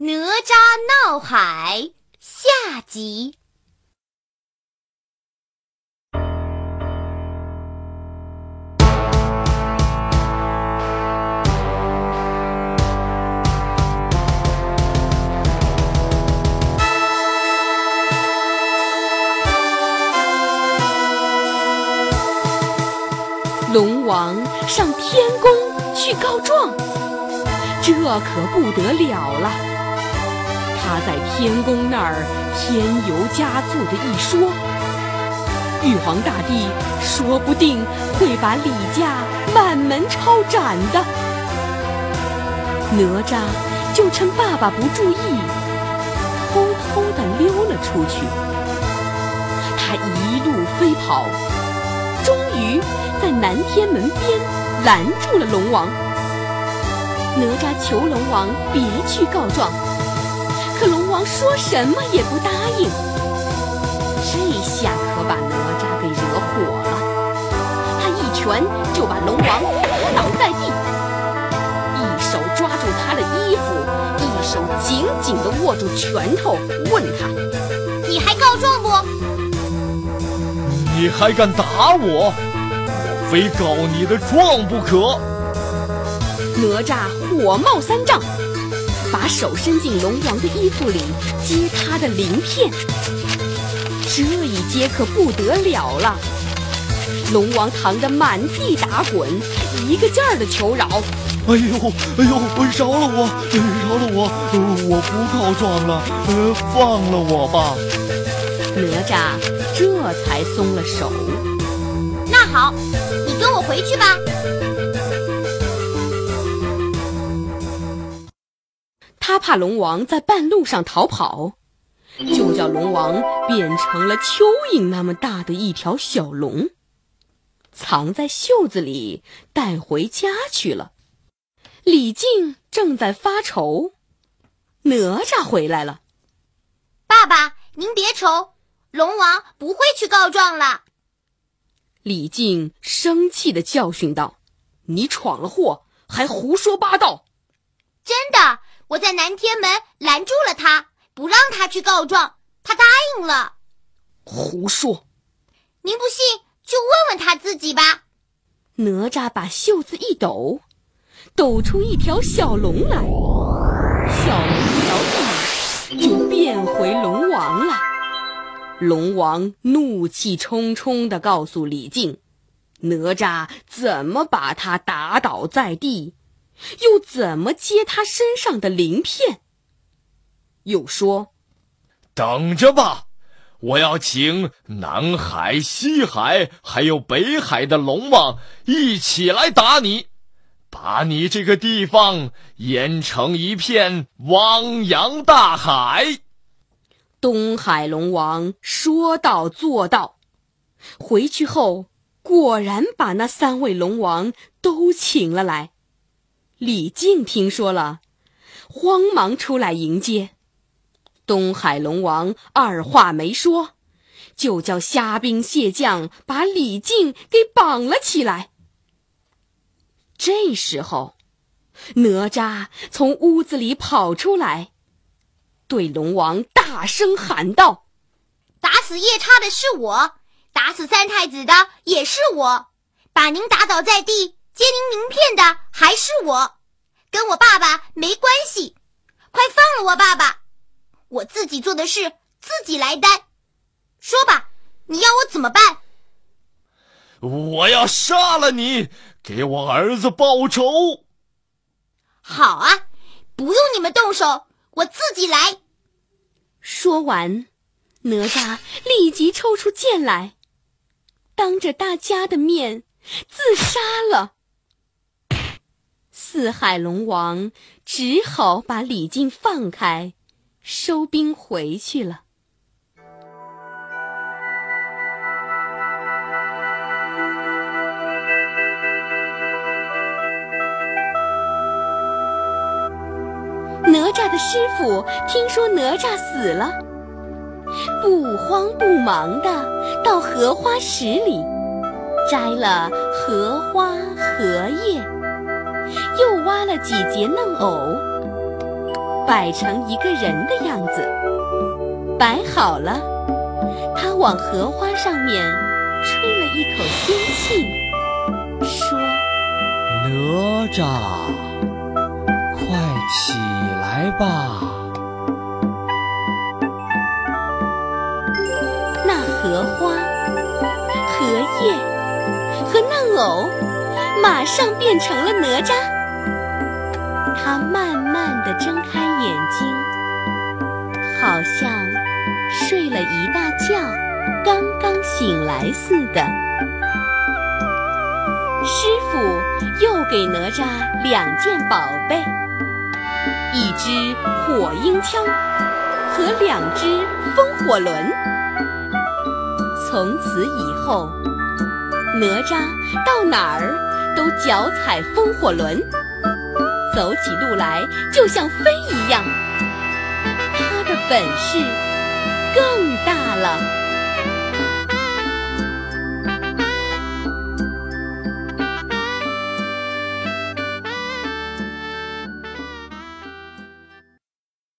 哪吒闹海下集。龙王上天宫去告状，这可不得了了。他在天宫那儿添油加醋的一说，玉皇大帝说不定会把李家满门抄斩的。哪吒就趁爸爸不注意，偷偷地溜了出去。他一路飞跑，终于。在南天门边拦住了龙王，哪吒求龙王别去告状，可龙王说什么也不答应。这下可把哪吒给惹火了，他一拳就把龙王打倒在地，一手抓住他的衣服，一手紧紧地握住拳头，问他：“你还告状不？你还敢打我？”非告你的状不可！哪吒火冒三丈，把手伸进龙王的衣服里接他的鳞片。这一接可不得了了，龙王疼得满地打滚，一个劲儿的求饶：“哎呦，哎呦，饶了我，饶了我，我不告状了，放了我吧！”哪吒这才松了手。那好。你跟我回去吧。他怕龙王在半路上逃跑，就叫龙王变成了蚯蚓那么大的一条小龙，藏在袖子里带回家去了。李靖正在发愁，哪吒回来了。爸爸，您别愁，龙王不会去告状了。李靖生气的教训道：“你闯了祸，还胡说八道！真的，我在南天门拦住了他，不让他去告状，他答应了。胡说！您不信，就问问他自己吧。”哪吒把袖子一抖，抖出一条小龙来，小龙一着地，就变回龙王了。龙王怒气冲冲地告诉李靖：“哪吒怎么把他打倒在地，又怎么接他身上的鳞片？”又说：“等着吧，我要请南海、西海还有北海的龙王一起来打你，把你这个地方淹成一片汪洋大海。”东海龙王说到做到，回去后果然把那三位龙王都请了来。李靖听说了，慌忙出来迎接。东海龙王二话没说，就叫虾兵蟹将把李靖给绑了起来。这时候，哪吒从屋子里跑出来。对龙王大声喊道：“打死夜叉的是我，打死三太子的也是我，把您打倒在地、接您名片的还是我，跟我爸爸没关系。快放了我爸爸，我自己做的事自己来担。说吧，你要我怎么办？我要杀了你，给我儿子报仇。好啊，不用你们动手。”我自己来。说完，哪吒立即抽出剑来，当着大家的面自杀了。四海龙王只好把李靖放开，收兵回去了。哪吒的师傅听说哪吒死了，不慌不忙的到荷花池里摘了荷花、荷叶，又挖了几节嫩藕，摆成一个人的样子。摆好了，他往荷花上面吹了一口仙气，说：“哪吒，快起来吧！”那荷花、荷叶和嫩藕马上变成了哪吒。他慢慢地睁开眼睛，好像睡了一大觉，刚刚醒来似的。师傅又给哪吒两件宝贝：一只火鹰枪和两只风火轮。从此以后，哪吒到哪儿都脚踩风火轮，走起路来就像飞一样。他的本事更大了。